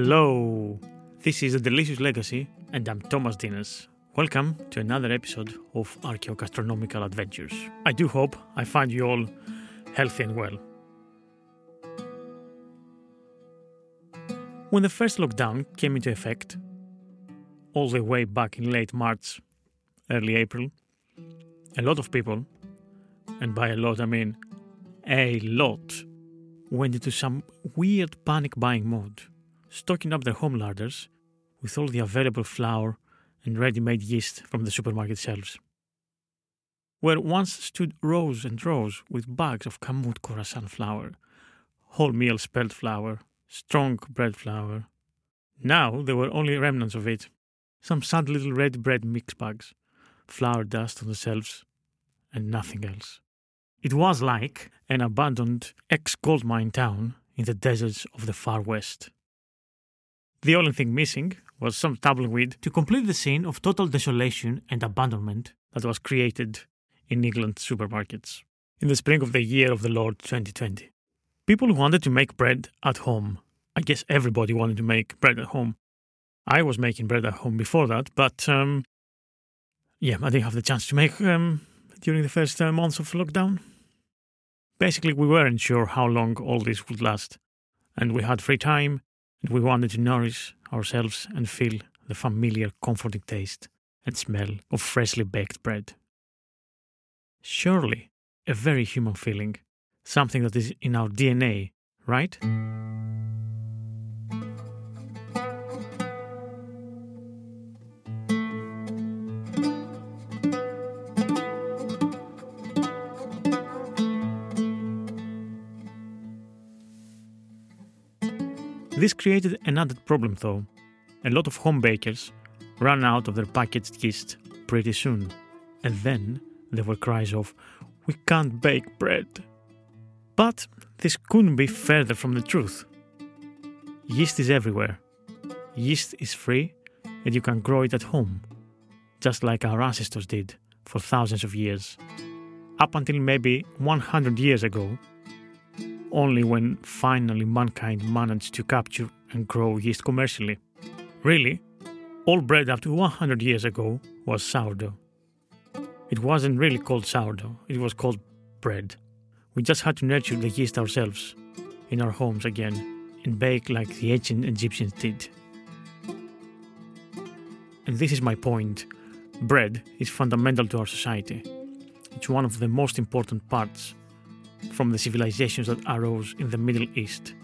Hello, this is A Delicious Legacy, and I'm Thomas Ntinas. Welcome to another episode of Archaeogastronomical Adventures. I do hope I find you all healthy and well. When the first lockdown came into effect, all the way back in late March, early April, a lot of people, and by a lot I mean a lot, went into some weird panic buying mode stocking up their home larders with all the available flour and ready made yeast from the supermarket shelves. Where once stood rows and rows with bags of Kamut Khorasan flour, wholemeal spelt flour, strong bread flour. Now there were only remnants of it, some sad little red bread mix bags, flour dust on the shelves, and nothing else. It was like an abandoned ex gold mine town in the deserts of the far west. The only thing missing was some tumbleweed to complete the scene of total desolation and abandonment that was created in England supermarkets in the spring of the year of the Lord 2020. People wanted to make bread at home. I guess everybody wanted to make bread at home. I was making bread at home before that, but um, yeah, I didn't have the chance to make um, during the first uh, months of lockdown. Basically, we weren't sure how long all this would last, and we had free time and we wanted to nourish ourselves and feel the familiar comforting taste and smell of freshly baked bread. Surely a very human feeling, something that is in our DNA, right? This created another problem though. A lot of home bakers ran out of their packaged yeast pretty soon. And then there were cries of, We can't bake bread. But this couldn't be further from the truth. Yeast is everywhere. Yeast is free and you can grow it at home, just like our ancestors did for thousands of years. Up until maybe 100 years ago, only when finally mankind managed to capture and grow yeast commercially. Really, all bread up to 100 years ago was sourdough. It wasn't really called sourdough, it was called bread. We just had to nurture the yeast ourselves in our homes again and bake like the ancient Egyptians did. And this is my point bread is fundamental to our society. It's one of the most important parts from the civilizations that arose in the Middle East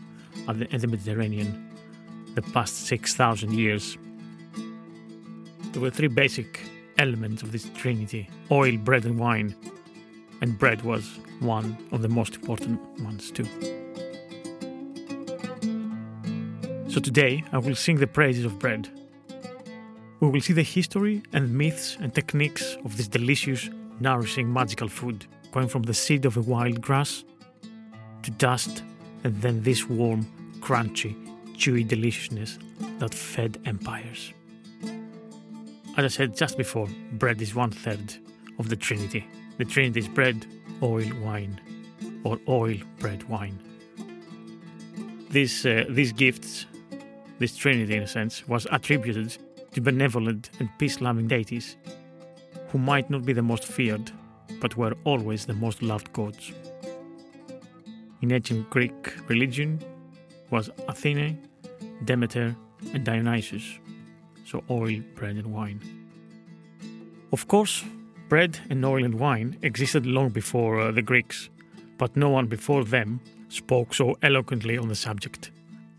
and the, Mediterranean the past 6,000 years. There were three basic elements of this trinity oil, bread, and wine. And bread was one of the most important ones, too. So today I will sing the praises of bread. We will see the history and myths and techniques of this delicious, nourishing, magical food going from the seed of a wild grass to dust and then this warm, crunchy, chewy deliciousness that fed empires. As I said just before, bread is one third of the Trinity. The Trinity is bread, oil, wine, or oil, bread, wine. This, uh, these gifts this trinity in a sense, was attributed to benevolent and peace loving deities who might not be the most feared, but were always the most loved gods. In ancient Greek religion was Athene, Demeter, and Dionysus, so oil, bread, and wine. Of course, bread and oil and wine existed long before uh, the Greeks, but no one before them spoke so eloquently on the subject.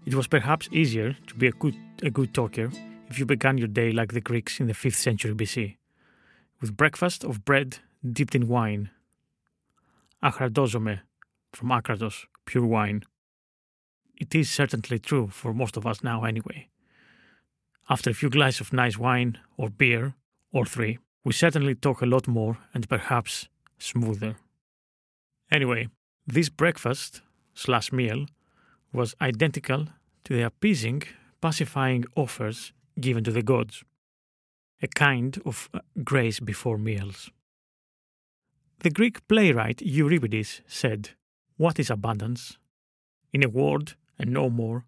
It was perhaps easier to be a good, a good talker if you began your day like the Greeks in the 5th century BC, with breakfast of bread dipped in wine. Achradozome, from akratos, pure wine. It is certainly true for most of us now, anyway. After a few glasses of nice wine, or beer, or three, we certainly talk a lot more and perhaps smoother. Anyway, this breakfast slash meal was identical to the appeasing, pacifying offers given to the gods, a kind of uh, grace before meals. The Greek playwright Euripides said, What is abundance? In a word, and no more,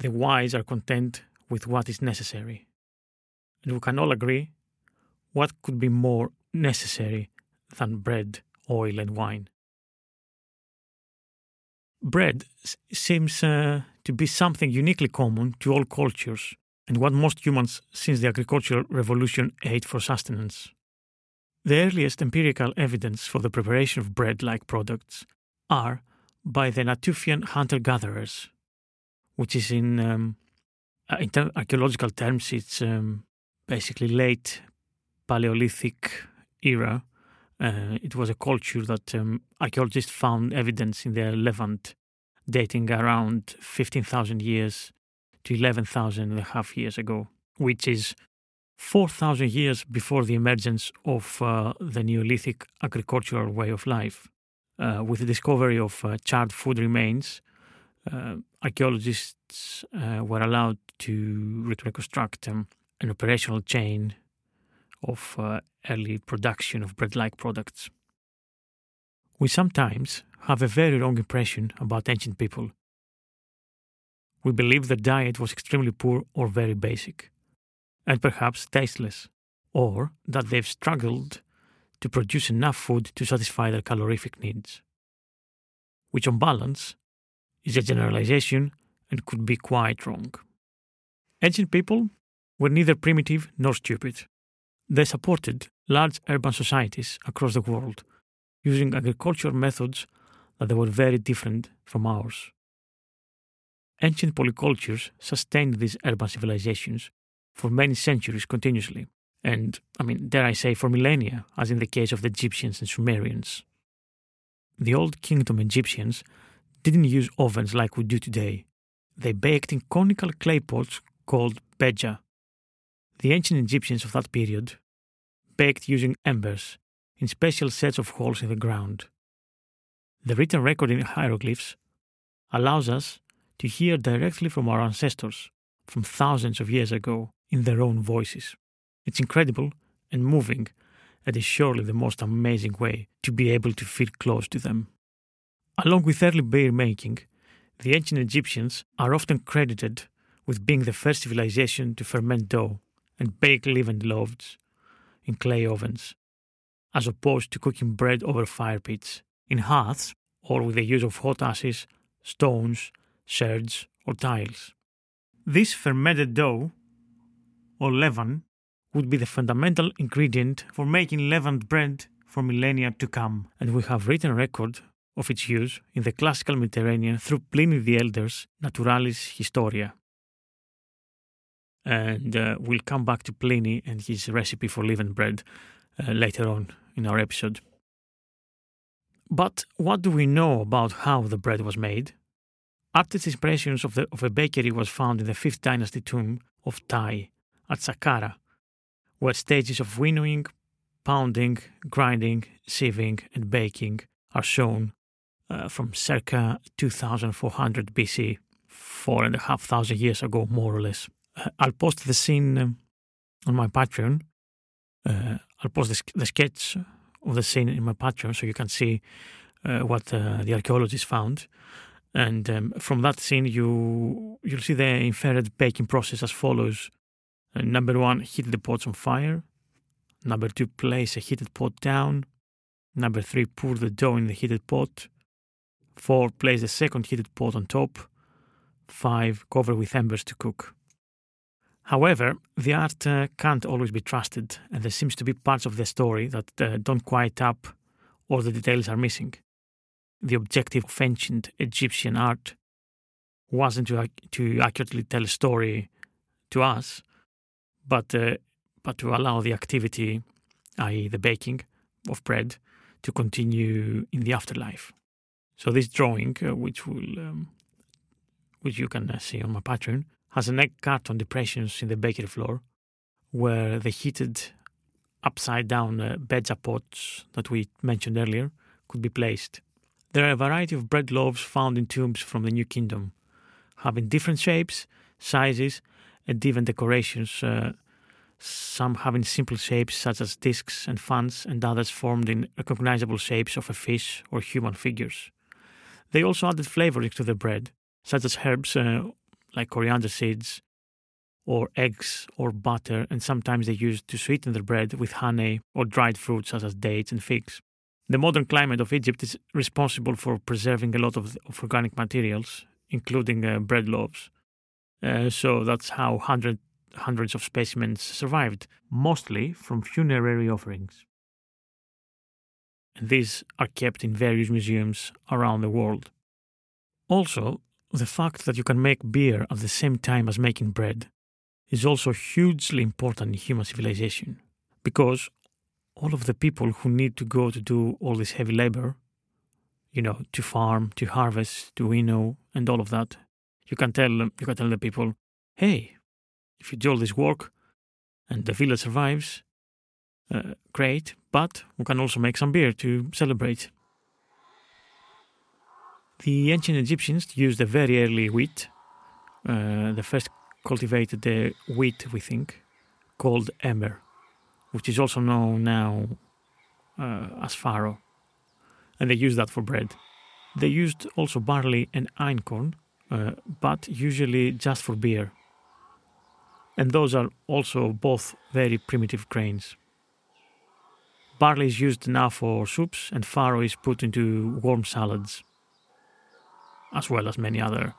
the wise are content with what is necessary. And we can all agree what could be more necessary than bread, oil, and wine? Bread seems uh, to be something uniquely common to all cultures and what most humans since the agricultural revolution ate for sustenance. The earliest empirical evidence for the preparation of bread like products are by the Natufian hunter gatherers, which is in, um, uh, in ter- archaeological terms, it's um, basically late Paleolithic era. Uh, it was a culture that um, archaeologists found evidence in the Levant dating around 15,000 years to 11,000 and a half years ago, which is 4,000 years before the emergence of uh, the Neolithic agricultural way of life. Uh, with the discovery of uh, charred food remains, uh, archaeologists uh, were allowed to reconstruct um, an operational chain of uh, early production of bread like products. We sometimes have a very wrong impression about ancient people. We believe their diet was extremely poor or very basic, and perhaps tasteless, or that they've struggled to produce enough food to satisfy their calorific needs. Which, on balance, is a generalization and could be quite wrong. Ancient people were neither primitive nor stupid. They supported large urban societies across the world using agricultural methods that were very different from ours. Ancient polycultures sustained these urban civilizations for many centuries continuously, and, I mean, dare I say, for millennia, as in the case of the Egyptians and Sumerians. The Old Kingdom Egyptians didn't use ovens like we do today. They baked in conical clay pots called bedja. The ancient Egyptians of that period baked using embers in special sets of holes in the ground. The written record in hieroglyphs allows us to hear directly from our ancestors from thousands of years ago in their own voices. It's incredible and moving, and is surely the most amazing way to be able to feel close to them. Along with early beer making, the ancient Egyptians are often credited with being the first civilization to ferment dough and bake leavened loaves in clay ovens, as opposed to cooking bread over fire pits, in hearths, or with the use of hot ashes, stones, sherds, or tiles. This fermented dough, or leaven, would be the fundamental ingredient for making leavened bread for millennia to come, and we have written record of its use in the classical Mediterranean through Pliny the Elder's Naturalis Historia. And uh, we'll come back to Pliny and his recipe for leavened bread uh, later on in our episode. But what do we know about how the bread was made? Artists' impressions of, the, of a bakery was found in the 5th dynasty tomb of Ti at Saqqara, where stages of winnowing, pounding, grinding, sieving, and baking are shown uh, from circa 2400 BC, four and a half thousand years ago, more or less. Uh, I'll post the scene um, on my Patreon. Uh, I'll post the, the, sketch of the scene in my Patreon so you can see uh, what uh, the archaeologists found. And um, from that scene, you you'll see the inferred baking process as follows: number one, heat the pots on fire. Number two, place a heated pot down. Number three, pour the dough in the heated pot. Four, place the second heated pot on top. Five, cover with embers to cook. However, the art uh, can't always be trusted, and there seems to be parts of the story that uh, don't quite up or the details are missing. The objective of ancient Egyptian art wasn't to, to accurately tell a story to us, but, uh, but to allow the activity, i.e., the baking of bread, to continue in the afterlife. So this drawing, uh, which will, um, which you can uh, see on my Patreon, has an egg carton depressions in the bakery floor where the heated upside down uh, bedja pots that we mentioned earlier could be placed. There are a variety of bread loaves found in tombs from the New Kingdom, having different shapes, sizes, even decorations. Uh, some having simple shapes such as discs and fans, and others formed in recognizable shapes of a fish or human figures. They also added flavoring to the bread, such as herbs uh, like coriander seeds or eggs or butter, and sometimes they used to sweeten their bread with honey or dried fruits such as dates and figs. The modern climate of Egypt is responsible for preserving a lot of, of organic materials, including uh, bread loaves. Uh, so that's how hundred, hundreds of specimens survived, mostly from funerary offerings. And these are kept in various museums around the world. Also, the fact that you can make beer at the same time as making bread is also hugely important in human civilization because all of the people who need to go to do all this heavy labor, you know, to farm, to harvest, to winnow, and all of that, you can tell you can tell the people, hey, if you do all this work and the village survives, uh, great, but we can also make some beer to celebrate. The ancient Egyptians used a very early wheat, uh, the first cultivated the wheat, we think, called emmer, which is also known now uh, as farro, and they used that for bread. They used also barley and einkorn, uh, but usually just for beer. And those are also both very primitive grains. Barley is used now for soups, and farro is put into warm salads as well as many other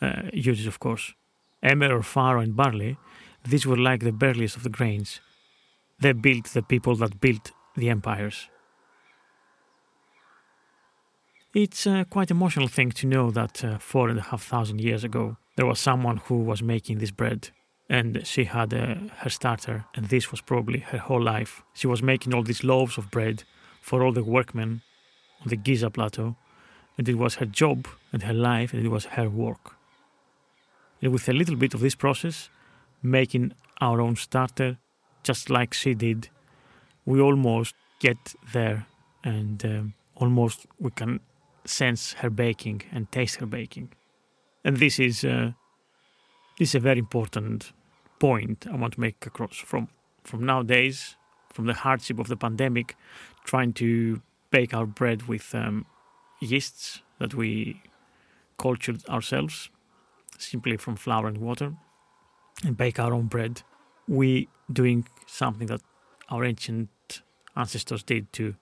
uh, uses, of course. Emmer or farro and barley, these were like the burliest of the grains. They built the people that built the empires. It's a quite emotional thing to know that uh, four and a half thousand years ago there was someone who was making this bread, and she had uh, her starter, and this was probably her whole life. She was making all these loaves of bread for all the workmen on the Giza plateau, and it was her job and her life and it was her work. And with a little bit of this process, making our own starter, just like she did, we almost get there and um, almost we can sense her baking and taste her baking. And this is, uh, this is a very important point I want to make across from, from nowadays, from the hardship of the pandemic, trying to bake our bread with um, yeasts that we cultured ourselves simply from flour and water and bake our own bread. We doing something that our ancient ancestors did too.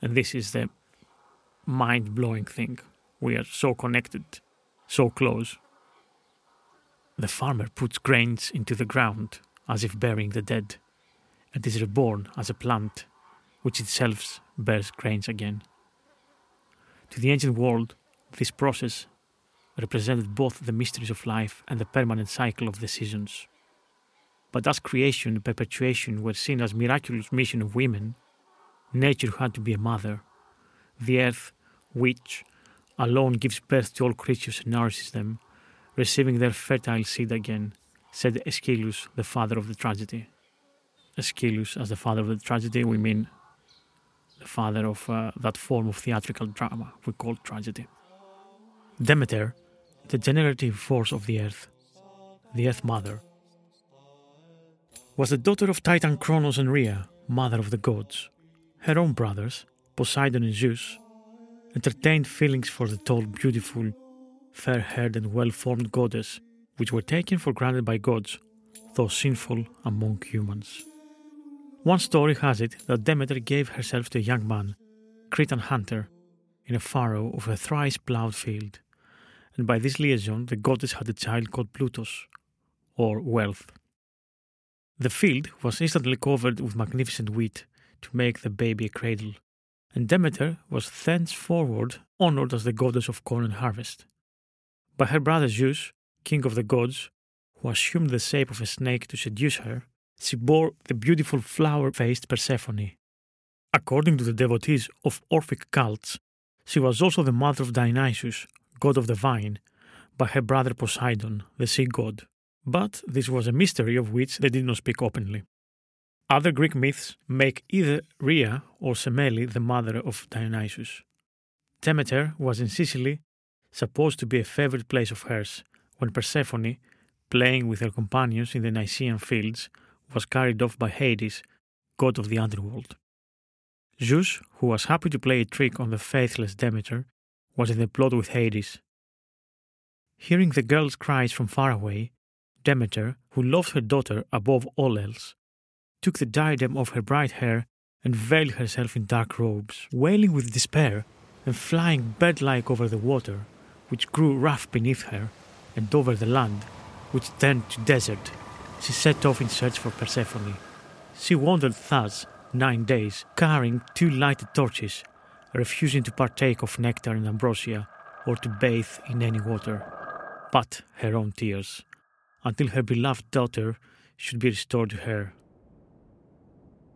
And this is the mind blowing thing. We are so connected, so close. The farmer puts grains into the ground as if burying the dead, and is reborn as a plant, which itself bears grains again. To the ancient world, this process represented both the mysteries of life and the permanent cycle of the seasons. But as creation and perpetuation were seen as miraculous mission of women, nature had to be a mother, the earth, which alone gives birth to all creatures and nourishes them, receiving their fertile seed again, said Aeschylus, the father of the tragedy. Aeschylus, as the father of the tragedy, we mean the father of uh, that form of theatrical drama we call tragedy. Demeter, the generative force of the earth, the Earth Mother, was the daughter of Titan Kronos and Rhea, mother of the gods. Her own brothers, Poseidon and Zeus, entertained feelings for the tall, beautiful, fair haired, and well formed goddess, which were taken for granted by gods, though sinful among humans. One story has it that Demeter gave herself to a young man, Cretan hunter, in a furrow of a thrice ploughed field, and by this liaison the goddess had a child called Plutus, or wealth. The field was instantly covered with magnificent wheat to make the baby a cradle, and Demeter was thenceforward honored as the goddess of corn and harvest. By her brother Zeus, king of the gods, who assumed the shape of a snake to seduce her, she bore the beautiful flower faced Persephone. According to the devotees of Orphic cults, she was also the mother of Dionysus, god of the vine, by her brother Poseidon, the sea god. But this was a mystery of which they did not speak openly. Other Greek myths make either Rhea or Semele the mother of Dionysus. Demeter was in Sicily supposed to be a favorite place of hers when Persephone, playing with her companions in the Nysaean fields, was carried off by Hades, god of the underworld. Zeus, who was happy to play a trick on the faithless Demeter, was in the plot with Hades. Hearing the girl's cries from far away, Demeter, who loved her daughter above all else, took the diadem of her bright hair and veiled herself in dark robes, wailing with despair and flying bird like over the water, which grew rough beneath her, and over the land, which turned to desert. She set off in search for Persephone. She wandered thus nine days, carrying two lighted torches, refusing to partake of nectar and ambrosia or to bathe in any water, but her own tears, until her beloved daughter should be restored to her.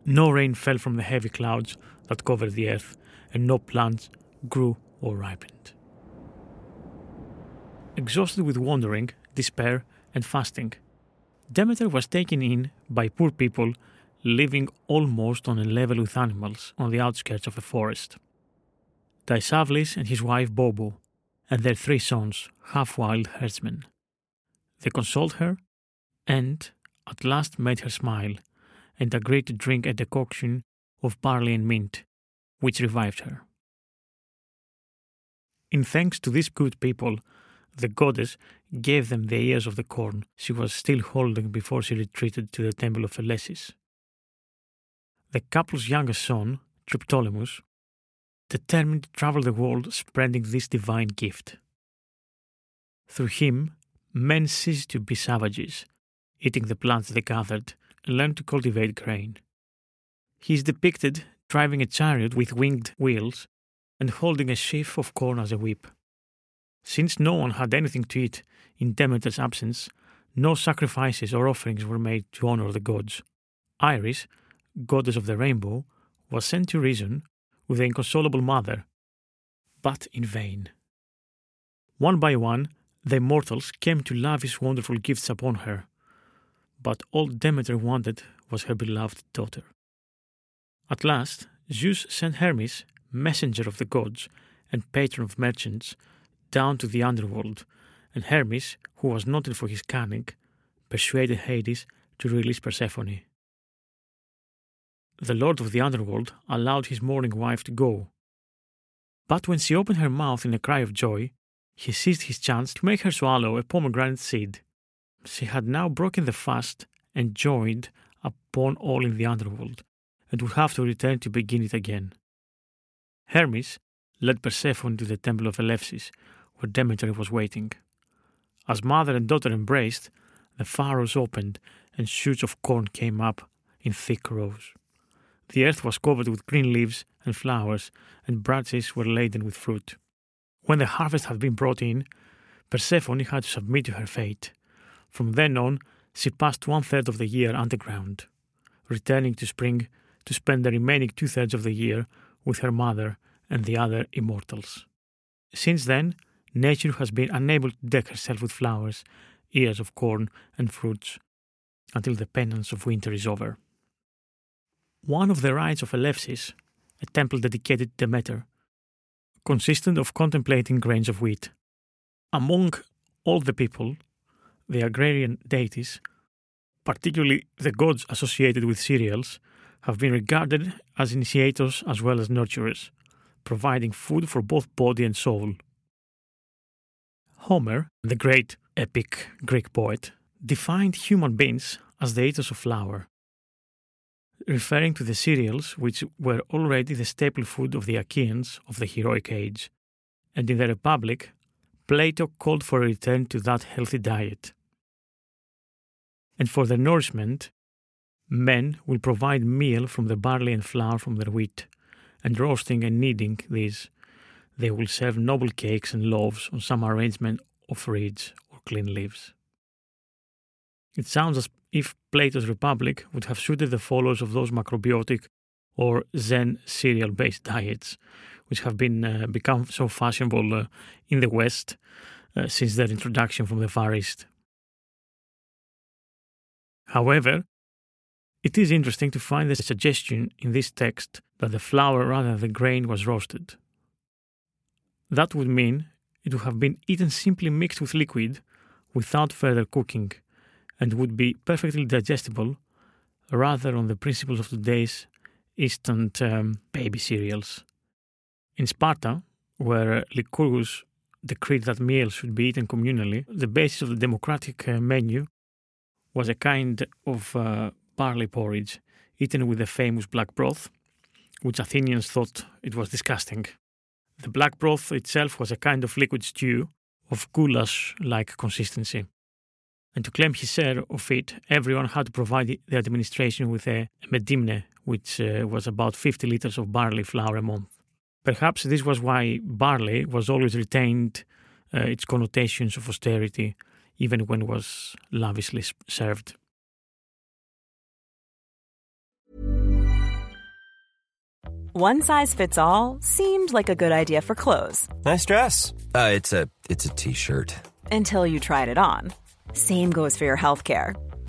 No rain fell from the heavy clouds that covered the earth, and no plants grew or ripened. Exhausted with wandering, despair, and fasting, Demeter was taken in by poor people living almost on a level with animals on the outskirts of a forest. Dysaules and his wife Baubo, and their three sons, half wild herdsmen. They consoled her and at last made her smile and agreed to drink a decoction of barley and mint, which revived her. In thanks to these good people, the goddess gave them the ears of the corn she was still holding before she retreated to the temple of Eleusis. The couple's youngest son, Triptolemus, determined to travel the world spreading this divine gift. Through him, men ceased to be savages, eating the plants they gathered, learned to cultivate grain. He is depicted driving a chariot with winged wheels and holding a sheaf of corn as a whip. Since no one had anything to eat in Demeter's absence, no sacrifices or offerings were made to honor the gods. Iris, goddess of the rainbow, was sent to reason with the inconsolable mother, but in vain. One by one, the mortals came to lavish wonderful gifts upon her, but all Demeter wanted was her beloved daughter. At last, Zeus sent Hermes, messenger of the gods and patron of merchants, down to the underworld, and Hermes, who was noted for his cunning, persuaded Hades to release Persephone. The lord of the underworld allowed his mourning wife to go. But when she opened her mouth in a cry of joy, he seized his chance to make her swallow a pomegranate seed. She had now broken the fast and joined upon all in the underworld, and would have to return to begin it again. Hermes led Persephone to the temple of Eleusis, where Demeter was waiting. As mother and daughter embraced, the furrows opened and shoots of corn came up in thick rows. The earth was covered with green leaves and flowers, and branches were laden with fruit. When the harvest had been brought in, Persephone had to submit to her fate. From then on, she passed one third of the year underground, returning to spring to spend the remaining two thirds of the year with her mother and the other immortals. Since then, nature has been unable to deck herself with flowers, ears of corn, and fruits until the penance of winter is over. One of the rites of Eleusis, a temple dedicated to Demeter, consisted of contemplating grains of wheat. Among all the people, the agrarian deities, particularly the gods associated with cereals, have been regarded as initiators as well as nurturers, providing food for both body and soul. Homer, the great epic Greek poet, defined human beings as the eaters of flour, referring to the cereals which were already the staple food of the Achaeans of the heroic age. And in the Republic, Plato called for a return to that healthy diet. And for their nourishment, men will provide meal from the barley and flour from their wheat, and roasting and kneading these, they will serve noble cakes and loaves on some arrangement of reeds or clean leaves. It sounds as if Plato's Republic would have suited the followers of those macrobiotic or Zen cereal based diets, which have been uh, become so fashionable uh, in the West uh, since their introduction from the Far East. However, it is interesting to find the suggestion in this text that the flour rather than the grain was roasted. That would mean it would have been eaten simply mixed with liquid without further cooking and would be perfectly digestible rather on the principles of today's instant um, baby cereals. In Sparta, where Lycurgus decreed that meals should be eaten communally, the basis of the democratic uh, menu was a kind of uh, barley porridge eaten with the famous black broth, which Athenians thought it was disgusting. The black broth itself was a kind of liquid stew of goulash like consistency. And to claim his share of it, everyone had to provide the administration with a medimne, which uh, was about 50 liters of barley flour a month. Perhaps this was why barley was always retained uh, its connotations of austerity, even when it was lavishly served. One size fits all seemed like a good idea for clothes. Nice dress. Uh, it's a it's a t-shirt. Until you tried it on. Same goes for your healthcare.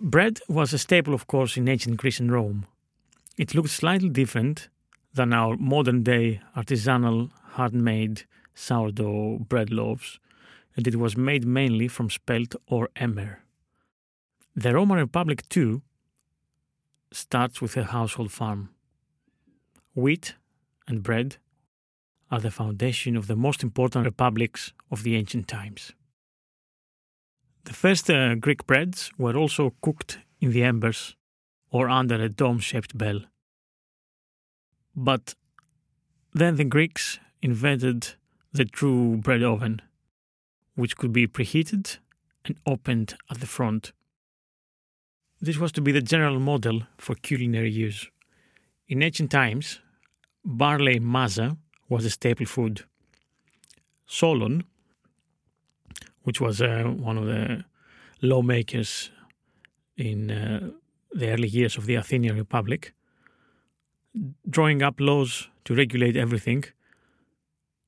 Bread was a staple, of course, in ancient Greece and Rome. It looked slightly different than our modern day artisanal, handmade sourdough bread loaves, and it was made mainly from spelt or emmer. The Roman Republic, too, starts with a household farm. Wheat and bread are the foundation of the most important republics of the ancient times. The first uh, Greek breads were also cooked in the embers or under a dome shaped bell. But then the Greeks invented the true bread oven, which could be preheated and opened at the front. This was to be the general model for culinary use. In ancient times, barley maza was a staple food. Solon, which was uh, one of the lawmakers in uh, the early years of the Athenian Republic, drawing up laws to regulate everything,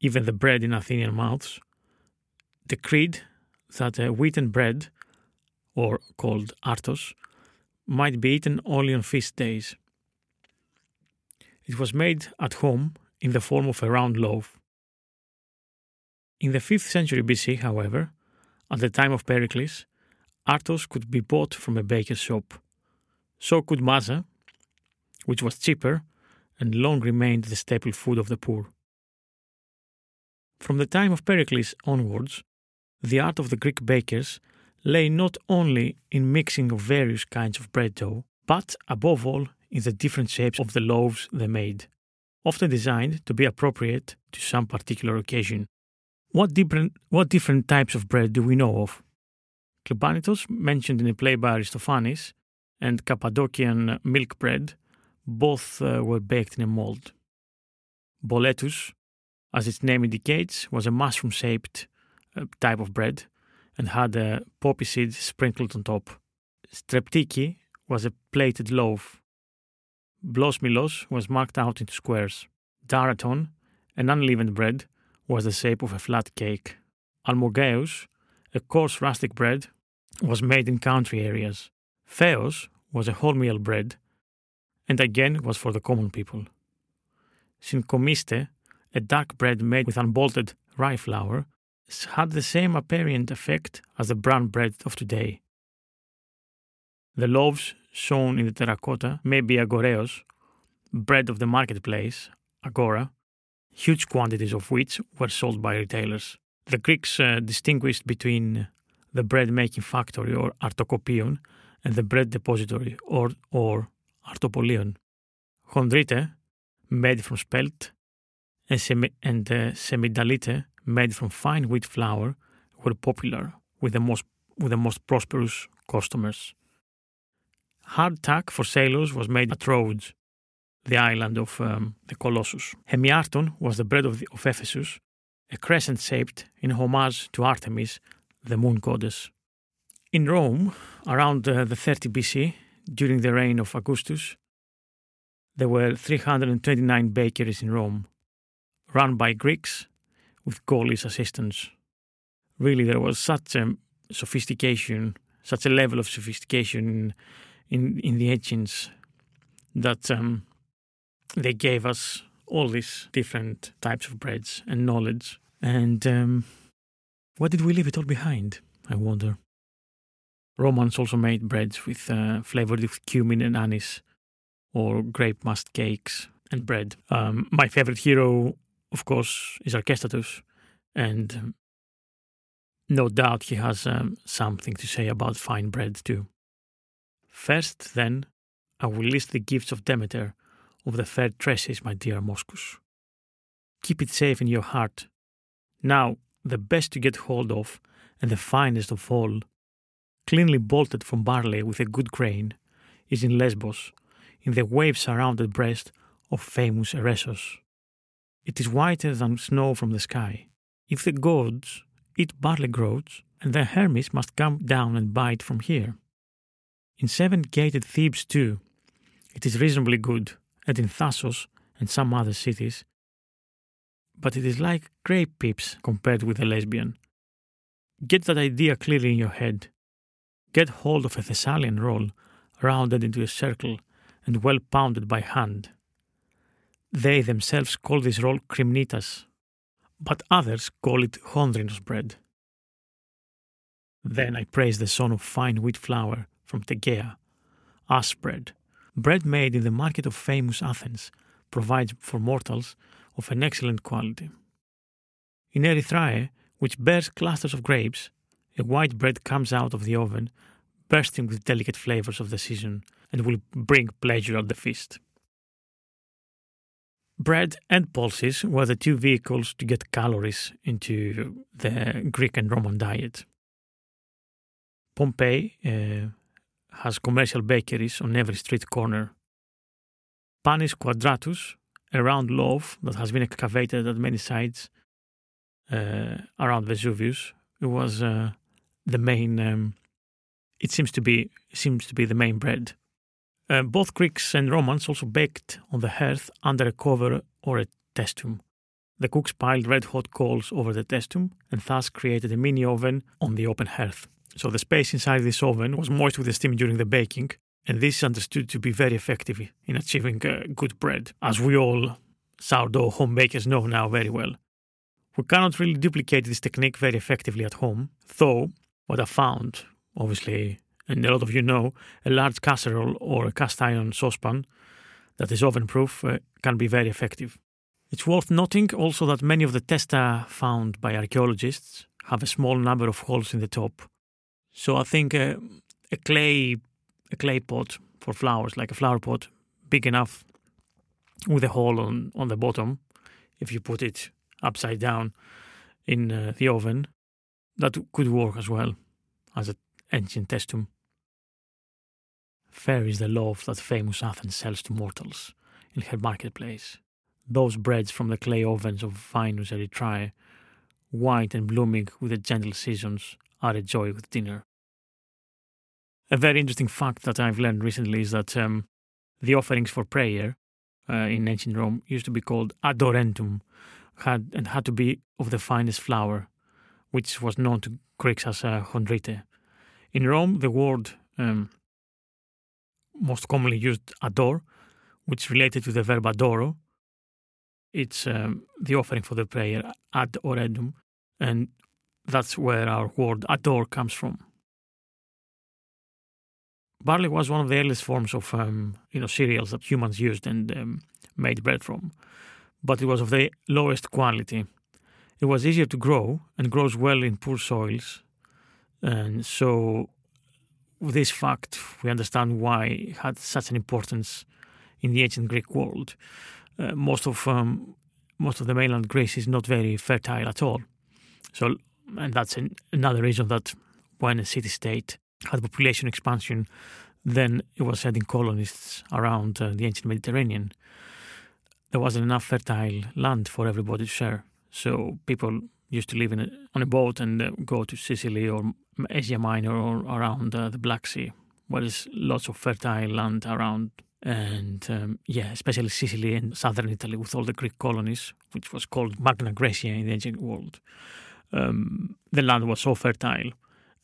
even the bread in Athenian mouths, decreed that uh, wheaten bread, or called artos, might be eaten only on feast days. It was made at home in the form of a round loaf. In the 5th century BC, however, at the time of Pericles, artos could be bought from a baker's shop. So could maza, which was cheaper and long remained the staple food of the poor. From the time of Pericles onwards, the art of the Greek bakers lay not only in mixing of various kinds of bread dough, but above all in the different shapes of the loaves they made, often designed to be appropriate to some particular occasion. What different, what different types of bread do we know of? Klebanitos, mentioned in a play by Aristophanes, and Cappadocian milk bread, both uh, were baked in a mold. Boletus, as its name indicates, was a mushroom shaped uh, type of bread and had a poppy seed sprinkled on top. Streptiki was a plated loaf. Blosmilos was marked out into squares. Daraton, an unleavened bread, was the shape of a flat cake. Almogeus, a coarse rustic bread, was made in country areas. Theos was a wholemeal bread, and again was for the common people. Syncomiste, a dark bread made with unbolted rye flour, had the same apparent effect as the brown bread of today. The loaves shown in the terracotta may be agoreos, bread of the marketplace, agora, huge quantities of which were sold by retailers. The Greeks uh, distinguished between the bread making factory or artokopion and the bread depository or, or artopolion. Chondrite, made from spelt, and, semi- and uh, semidalite, made from fine wheat flour, were popular with the most, with the most prosperous customers. Hardtack for sailors was made at Rhodes, the island of um, the Colossus. Hemiarton was the bread of, the, of Ephesus, a crescent shaped in homage to Artemis, the moon goddess. In Rome, around uh, the 30 BC, during the reign of Augustus, there were 329 bakeries in Rome, run by Greeks with Gaulish assistance. Really, there was such a sophistication, such a level of sophistication in, in the ancients that um, they gave us all these different types of breads and knowledge. And um, what did we leave it all behind? I wonder. Romans also made breads with uh, flavored with cumin and anise, or grape must cakes and bread. Um, my favorite hero, of course, is Archestratus, and um, no doubt he has um, something to say about fine bread too. First, then, I will list the gifts of Demeter of the fair tresses, my dear Moschus. Keep it safe in your heart. Now, the best to get hold of, and the finest of all, cleanly bolted from barley with a good grain, is in Lesbos, in the wave surrounded breast of famous Eresos. It is whiter than snow from the sky. If the gods eat barley groats, and the Hermes must come down and bite from here. In seven gated Thebes, too, it is reasonably good, and in Thasos and some other cities. But it is like grape pips compared with a lesbian. Get that idea clearly in your head. Get hold of a Thessalian roll, rounded into a circle and well pounded by hand. They themselves call this roll krimnitas, but others call it chondrinos bread. Then I praise the son of fine wheat flour from Tegea, ass bread. Bread made in the market of famous Athens provides for mortals of an excellent quality. In Erythrae, which bears clusters of grapes, a white bread comes out of the oven, bursting with delicate flavors of the season, and will bring pleasure at the feast. Bread and pulses were the two vehicles to get calories into the Greek and Roman diet. Pompeii uh, has commercial bakeries on every street corner. Panis quadratus, a round loaf that has been excavated at many sites uh, around Vesuvius, it was uh, the main um, it seems to be seems to be the main bread. Uh, both Greeks and Romans also baked on the hearth under a cover or a testum. The cooks piled red hot coals over the testum and thus created a mini oven on the open hearth. So the space inside this oven was moist with the steam during the baking, and this is understood to be very effective in achieving uh, good bread, as we all sourdough home bakers know now very well. We cannot really duplicate this technique very effectively at home, though what I found, obviously, and a lot of you know, a large casserole or a cast iron saucepan that is oven proof uh, can be very effective. It's worth noting also that many of the testa found by archaeologists have a small number of holes in the top. So I think a clay a clay pot for flowers, like a flower pot, big enough with a hole on, on the bottom, if you put it upside down in uh, the oven, that could work as well as an ancient testum. Fair is the loaf that famous Athens sells to mortals in her marketplace. Those breads from the clay ovens of Vinus Erythrae, white and blooming with the gentle seasons, are a joy with dinner. A very interesting fact that I've learned recently is that um, the offerings for prayer uh, in ancient Rome used to be called adorentum, had and had to be of the finest flour, which was known to Greeks as uh, chondrite. In Rome, the word um, most commonly used ador, which related to the verb adoro. It's um, the offering for the prayer ad orendum, and that's where our word adore comes from barley was one of the earliest forms of um, you know cereals that humans used and um, made bread from, but it was of the lowest quality. It was easier to grow and grows well in poor soils, and so with this fact we understand why it had such an importance in the ancient Greek world. Uh, most of um, most of the mainland Greece is not very fertile at all, so and that's an, another reason that when a city state had population expansion, then it was sending colonists around uh, the ancient Mediterranean. There wasn't enough fertile land for everybody to share, so people used to live a, on a boat and uh, go to Sicily or Asia Minor or around uh, the Black Sea, where there's lots of fertile land around. And um, yeah, especially Sicily and southern Italy with all the Greek colonies, which was called Magna Graecia in the ancient world. Um, the land was so fertile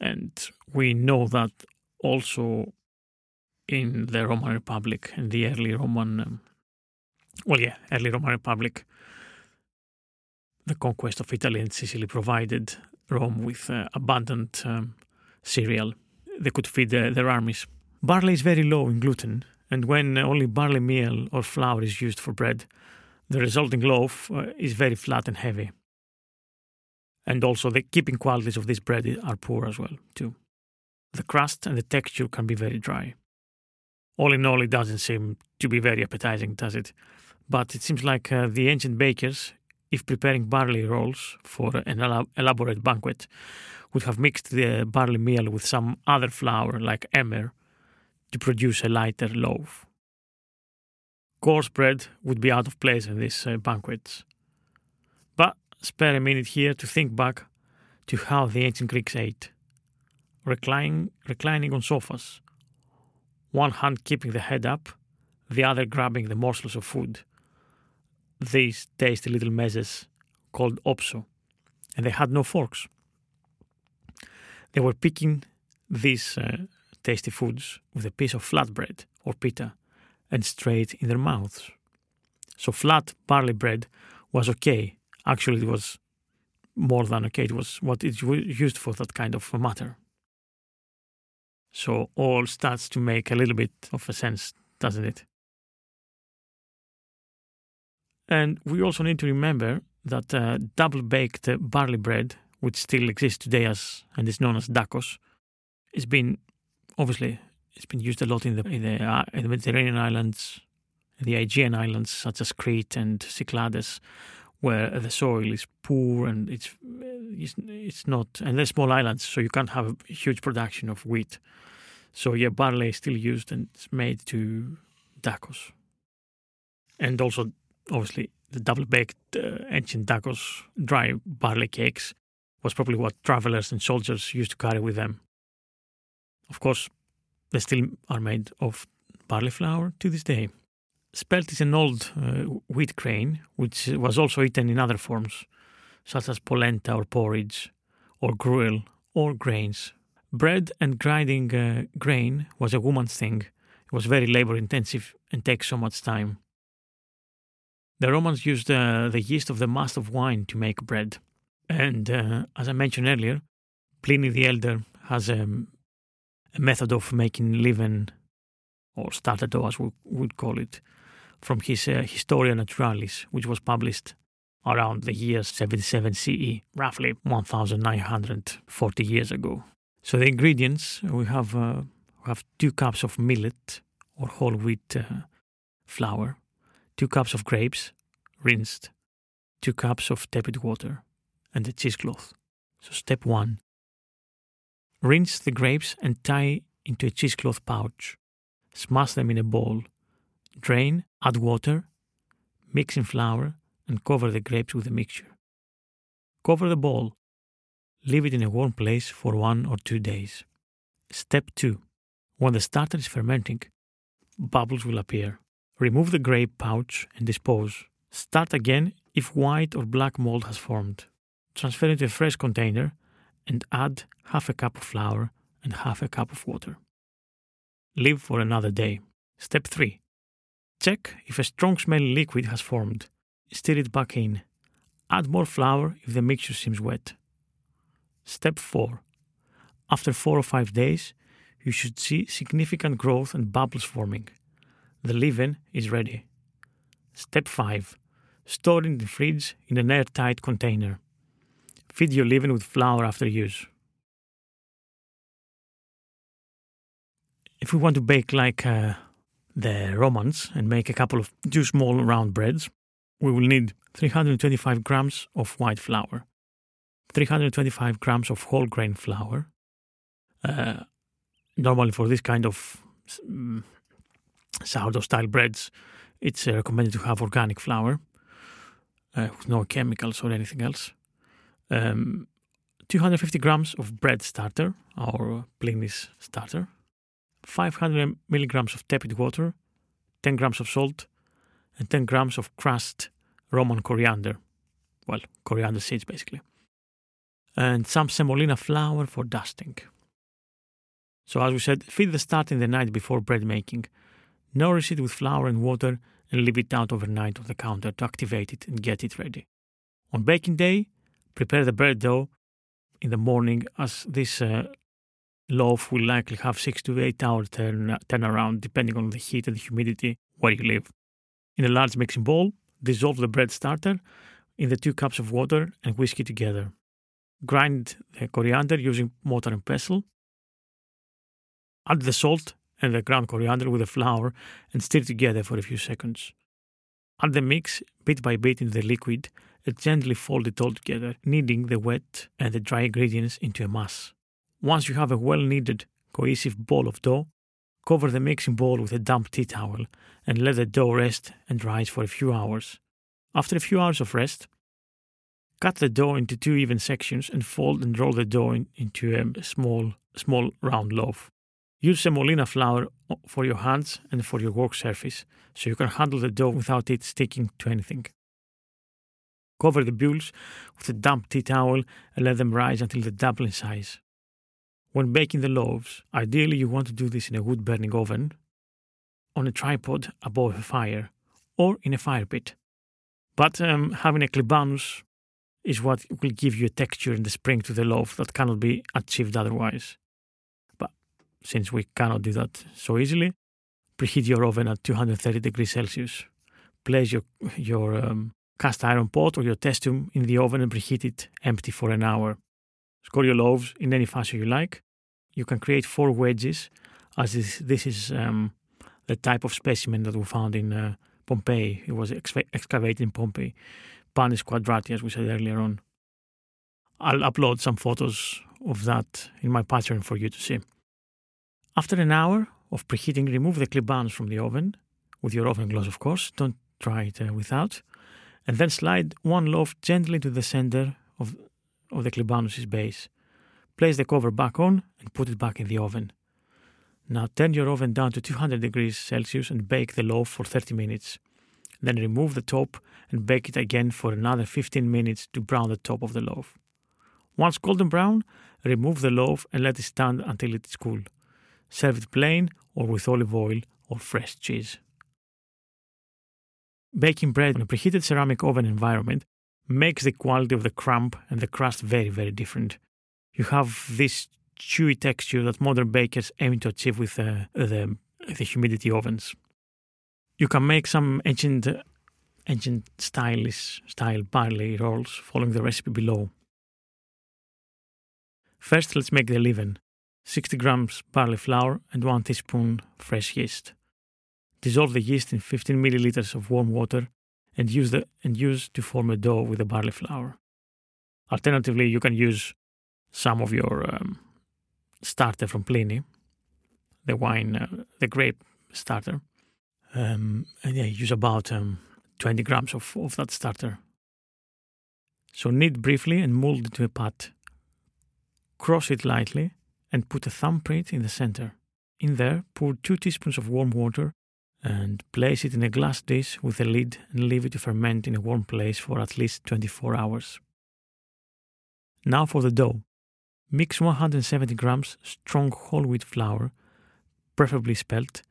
and we know that also in the Roman Republic, in the early Roman, um, well, yeah, early Roman Republic, the conquest of Italy and Sicily provided Rome with uh, abundant um, cereal. They could feed uh, their armies. Barley is very low in gluten, and when only barley meal or flour is used for bread, the resulting loaf uh, is very flat and heavy and also the keeping qualities of this bread are poor as well too. The crust and the texture can be very dry. All in all, it doesn't seem to be very appetizing, does it? But it seems like uh, the ancient bakers, if preparing barley rolls for an elaborate banquet, would have mixed the barley meal with some other flour like emmer to produce a lighter loaf. Coarse bread would be out of place in these uh, banquets. Spare a minute here to think back to how the ancient Greeks ate. Reclining, reclining on sofas, one hand keeping the head up, the other grabbing the morsels of food. These tasty little messes called opso, and they had no forks. They were picking these uh, tasty foods with a piece of flatbread or pita and straight in their mouths. So flat barley bread was okay actually it was more than okay. It was what it was used for that kind of matter. So all starts to make a little bit of a sense, doesn't it? And we also need to remember that uh, double baked barley bread, which still exists today as and is known as dakos, has been obviously it's been used a lot in the in the, uh, in the Mediterranean islands, the Aegean islands such as Crete and Cyclades, where the soil is poor and it's it's, it's not and they're small islands, so you can't have a huge production of wheat. So yeah, barley is still used and it's made to dakos, and also obviously the double baked uh, ancient dakos dry barley cakes was probably what travelers and soldiers used to carry with them. Of course, they still are made of barley flour to this day. Spelt is an old uh, wheat grain which was also eaten in other forms, such as polenta or porridge, or gruel, or grains. Bread and grinding uh, grain was a woman's thing. It was very labor intensive and takes so much time. The Romans used uh, the yeast of the mast of wine to make bread. And uh, as I mentioned earlier, Pliny the Elder has um, a method of making leaven, or starter as we would call it, from his uh, Historia Naturalis, which was published around the year 77 CE, roughly 1940 years ago. So the ingredients we have uh, we have two cups of millet or whole wheat uh, flour, two cups of grapes, rinsed, two cups of tepid water, and a cheesecloth. So step one: rinse the grapes and tie into a cheesecloth pouch. Smash them in a bowl. Drain, add water, mix in flour, and cover the grapes with the mixture. Cover the bowl. Leave it in a warm place for one or two days. Step 2. When the starter is fermenting, bubbles will appear. Remove the grape pouch and dispose. Start again if white or black mold has formed. Transfer into a fresh container and add half a cup of flour and half a cup of water. Leave for another day. Step 3. Check if a strong smelling liquid has formed. Stir it back in. Add more flour if the mixture seems wet. Step 4. After 4 or 5 days, you should see significant growth and bubbles forming. The leaven is ready. Step 5. Store in the fridge in an airtight container. Feed your leaven with flour after use. If we want to bake like uh, the Romans and make a couple of two small round breads, we will need 325 grams of white flour, 325 grams of whole grain flour. Uh, normally, for this kind of um, sourdough style breads, it's uh, recommended to have organic flour uh, with no chemicals or anything else. Um, 250 grams of bread starter, our Pliny's starter, 500 milligrams of tepid water, 10 grams of salt, and 10 grams of crushed Roman coriander. Well, coriander seeds basically. And some semolina flour for dusting. So, as we said, feed the starter in the night before bread making. Nourish it with flour and water and leave it out overnight on the counter to activate it and get it ready. On baking day, prepare the bread dough in the morning as this uh, loaf will likely have 6 to 8 hour turn, turnaround depending on the heat and the humidity where you live. In a large mixing bowl, dissolve the bread starter in the 2 cups of water and whisk it together. Grind the coriander using mortar and pestle. Add the salt and the ground coriander with the flour and stir together for a few seconds. Add the mix bit by bit into the liquid and gently fold it all together, kneading the wet and the dry ingredients into a mass. Once you have a well kneaded, cohesive ball of dough, cover the mixing bowl with a damp tea towel and let the dough rest and rise for a few hours. After a few hours of rest, cut the dough into two even sections and fold and roll the dough in, into a small, small round loaf. Use semolina flour for your hands and for your work surface so you can handle the dough without it sticking to anything. Cover the bulls with a damp tea towel and let them rise until they double in size. When baking the loaves, ideally you want to do this in a wood burning oven, on a tripod above a fire, or in a fire pit. But um, having a klibanus is what will give you a texture and the spring to the loaf that cannot be achieved otherwise. But since we cannot do that so easily, preheat your oven at 230 degrees Celsius. Place your, your um, cast iron pot or your testum in the oven and preheat it empty for an hour. Score your loaves in any fashion you like. You can create four wedges, as this, this is um, the type of specimen that we found in uh, Pompeii. It was ex- excavated in Pompeii. Panis quadrati, as we said earlier on. I'll upload some photos of that in my Patreon for you to see. After an hour of preheating, remove the klibanus from the oven, with your oven gloves, of course. Don't try it uh, without and then slide one loaf gently to the center of, of the klibanus's base. Place the cover back on and put it back in the oven. Now turn your oven down to 200 degrees Celsius and bake the loaf for 30 minutes. Then remove the top and bake it again for another 15 minutes to brown the top of the loaf. Once golden brown, remove the loaf and let it stand until it is cool. Serve it plain or with olive oil or fresh cheese. Baking bread in a preheated ceramic oven environment makes the quality of the crumb and the crust very, very different. You have this chewy texture that modern bakers aim to achieve with uh, the, the humidity ovens. You can make some ancient, ancient stylish style barley rolls following the recipe below. First, let's make the leaven 60 grams barley flour and 1 teaspoon fresh yeast. Dissolve the yeast in 15 milliliters of warm water and use, the, and use to form a dough with the barley flour. Alternatively, you can use some of your um, starter from Pliny, the wine, uh, the grape starter. Um, and yeah, use about um, 20 grams of, of that starter. So knead briefly and mold into a pat. Cross it lightly and put a thumbprint in the center. In there, pour two teaspoons of warm water and place it in a glass dish with a lid and leave it to ferment in a warm place for at least 24 hours. Now for the dough. Mix 170 grams strong whole wheat flour, preferably spelt,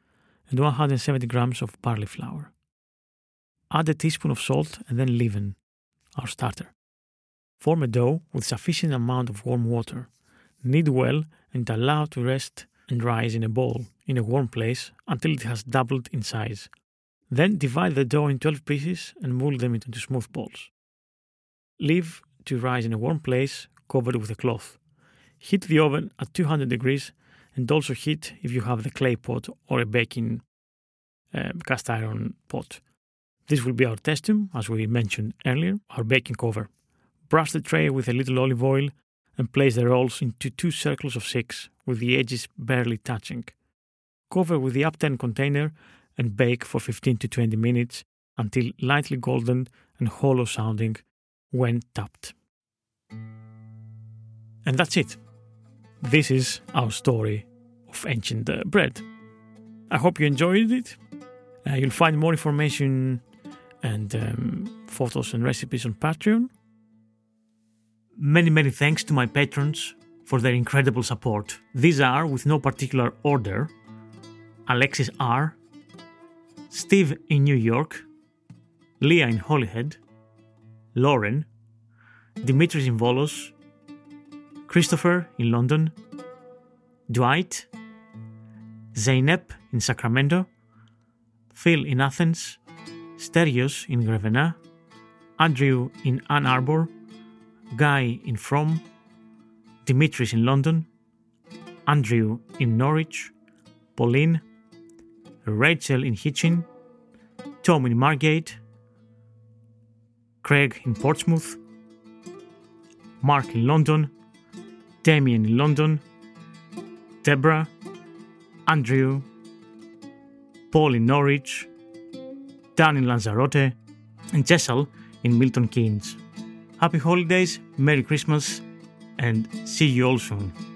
and 170 grams of barley flour. Add a teaspoon of salt and then leaven, our starter. Form a dough with sufficient amount of warm water. Knead well and allow to rest and rise in a bowl in a warm place until it has doubled in size. Then divide the dough in 12 pieces and mold them into smooth balls. Leave to rise in a warm place covered with a cloth. Heat the oven at 200 degrees and also heat if you have the clay pot or a baking uh, cast iron pot. This will be our testum, as we mentioned earlier, our baking cover. Brush the tray with a little olive oil and place the rolls into two circles of six with the edges barely touching. Cover with the upturned container and bake for 15 to 20 minutes until lightly golden and hollow sounding when tapped. And that's it. This is our story of ancient uh, bread. I hope you enjoyed it. Uh, you'll find more information and um, photos and recipes on Patreon. Many, many thanks to my patrons for their incredible support. These are, with no particular order, Alexis R., Steve in New York, Leah in Holyhead, Lauren, Dimitris in Volos, Christopher in London, Dwight, Zeynep in Sacramento, Phil in Athens, Sterios in Grevena, Andrew in Ann Arbor, Guy in Frome, Dimitris in London, Andrew in Norwich, Pauline, Rachel in Hitchin, Tom in Margate, Craig in Portsmouth, Mark in London, Damien in London, Deborah, Andrew, Paul in Norwich, Dan in Lanzarote, and Jessel in Milton Keynes. Happy holidays, Merry Christmas, and see you all soon.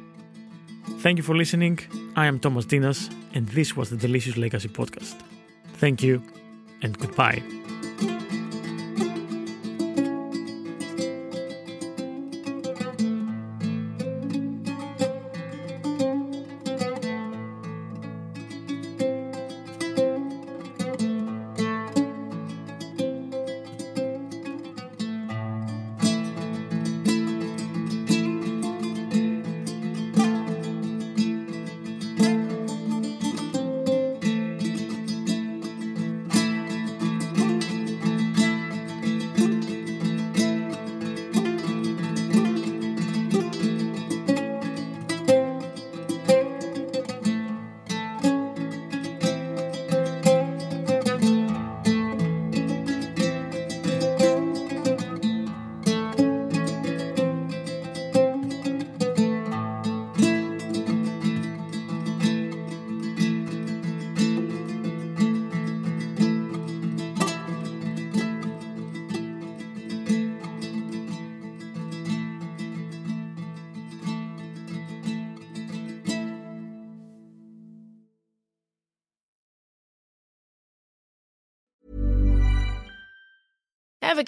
Thank you for listening. I am Thomas Ntinas, and this was the Delicious Legacy Podcast. Thank you, and goodbye.